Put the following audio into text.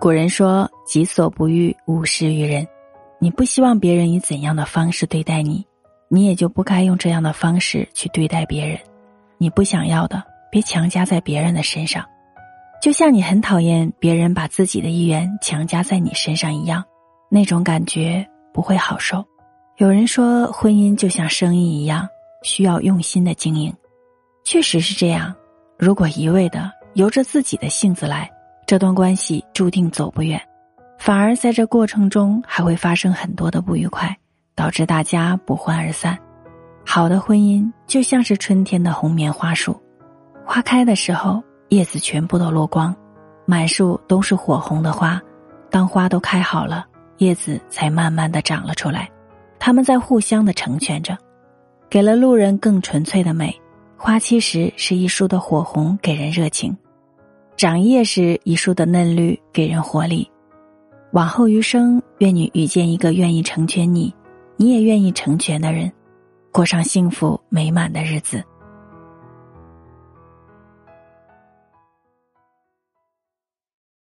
古人说：“己所不欲，勿施于人。”你不希望别人以怎样的方式对待你，你也就不该用这样的方式去对待别人。你不想要的，别强加在别人的身上。就像你很讨厌别人把自己的意愿强加在你身上一样，那种感觉不会好受。有人说，婚姻就像生意一样，需要用心的经营。确实是这样。如果一味的由着自己的性子来，这段关系注定走不远，反而在这过程中还会发生很多的不愉快，导致大家不欢而散。好的婚姻就像是春天的红棉花树，花开的时候。叶子全部都落光，满树都是火红的花。当花都开好了，叶子才慢慢的长了出来。它们在互相的成全着，给了路人更纯粹的美。花期时是一树的火红，给人热情；长叶时一树的嫩绿，给人活力。往后余生，愿你遇见一个愿意成全你，你也愿意成全的人，过上幸福美满的日子。